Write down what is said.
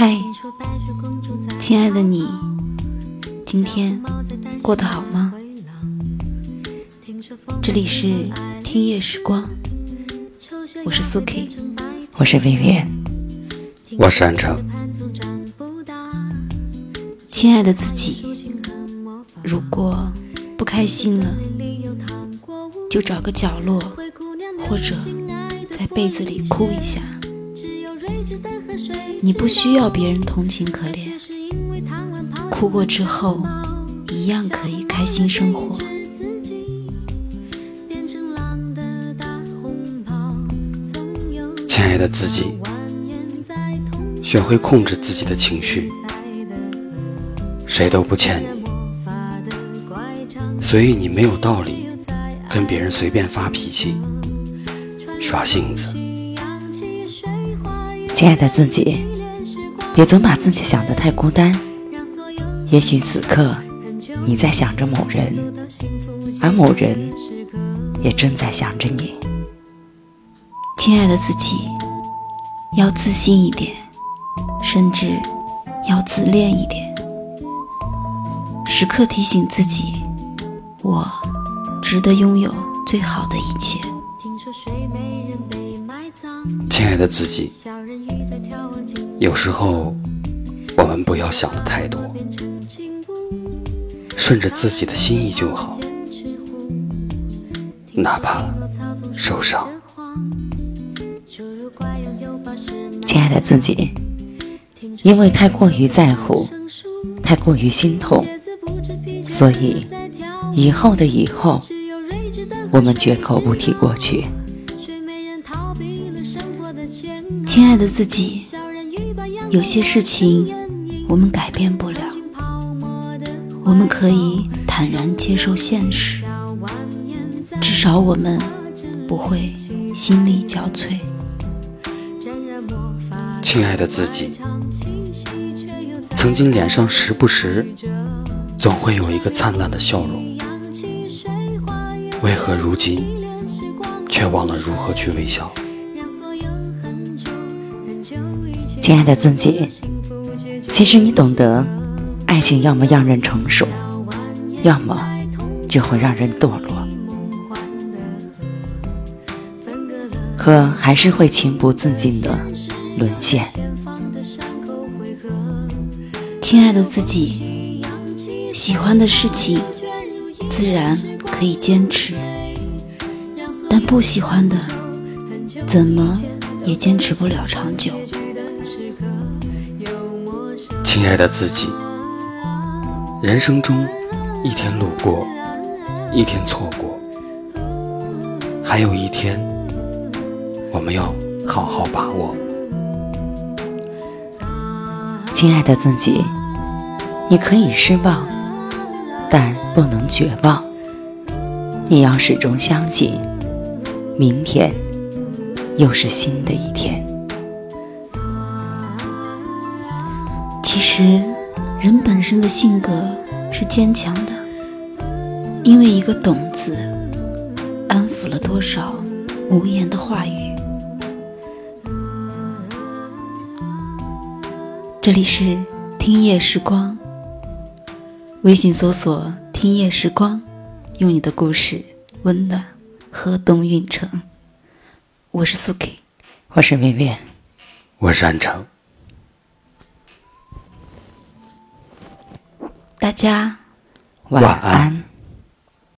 嗨，亲爱的你，今天过得好吗？这里是听夜时光，我是苏 K，我是 Vivian，我是安城。亲爱的自己，如果不开心了，就找个角落，或者在被子里哭一下。你不需要别人同情可怜，哭过之后，一样可以开心生活。亲爱的自己，学会控制自己的情绪，谁都不欠你，所以你没有道理跟别人随便发脾气、耍性子。亲爱的自己，别总把自己想得太孤单。也许此刻你在想着某人，而某人也正在想着你。亲爱的自己，要自信一点，甚至要自恋一点，时刻提醒自己，我值得拥有最好的一切。亲爱的自己，有时候我们不要想的太多，顺着自己的心意就好，哪怕受伤。亲爱的自己，因为太过于在乎，太过于心痛，所以以后的以后，我们绝口不提过去。亲爱的自己，有些事情我们改变不了，我们可以坦然接受现实，至少我们不会心力交瘁。亲爱的自己，曾经脸上时不时总会有一个灿烂的笑容，为何如今却忘了如何去微笑？亲爱的自己，其实你懂得，爱情要么让人成熟，要么就会让人堕落，可还是会情不自禁的沦陷。亲爱的自己，喜欢的事情自然可以坚持，但不喜欢的，怎么也坚持不了长久。亲爱的自己，人生中一天路过，一天错过，还有一天，我们要好好把握。亲爱的自己，你可以失望，但不能绝望。你要始终相信，明天又是新的一天。实，人本身的性格是坚强的，因为一个“懂”字，安抚了多少无言的话语。这里是听夜时光，微信搜索“听夜时光”，用你的故事温暖河东运城。我是苏 K，我是薇薇，我是安城。大家晚安。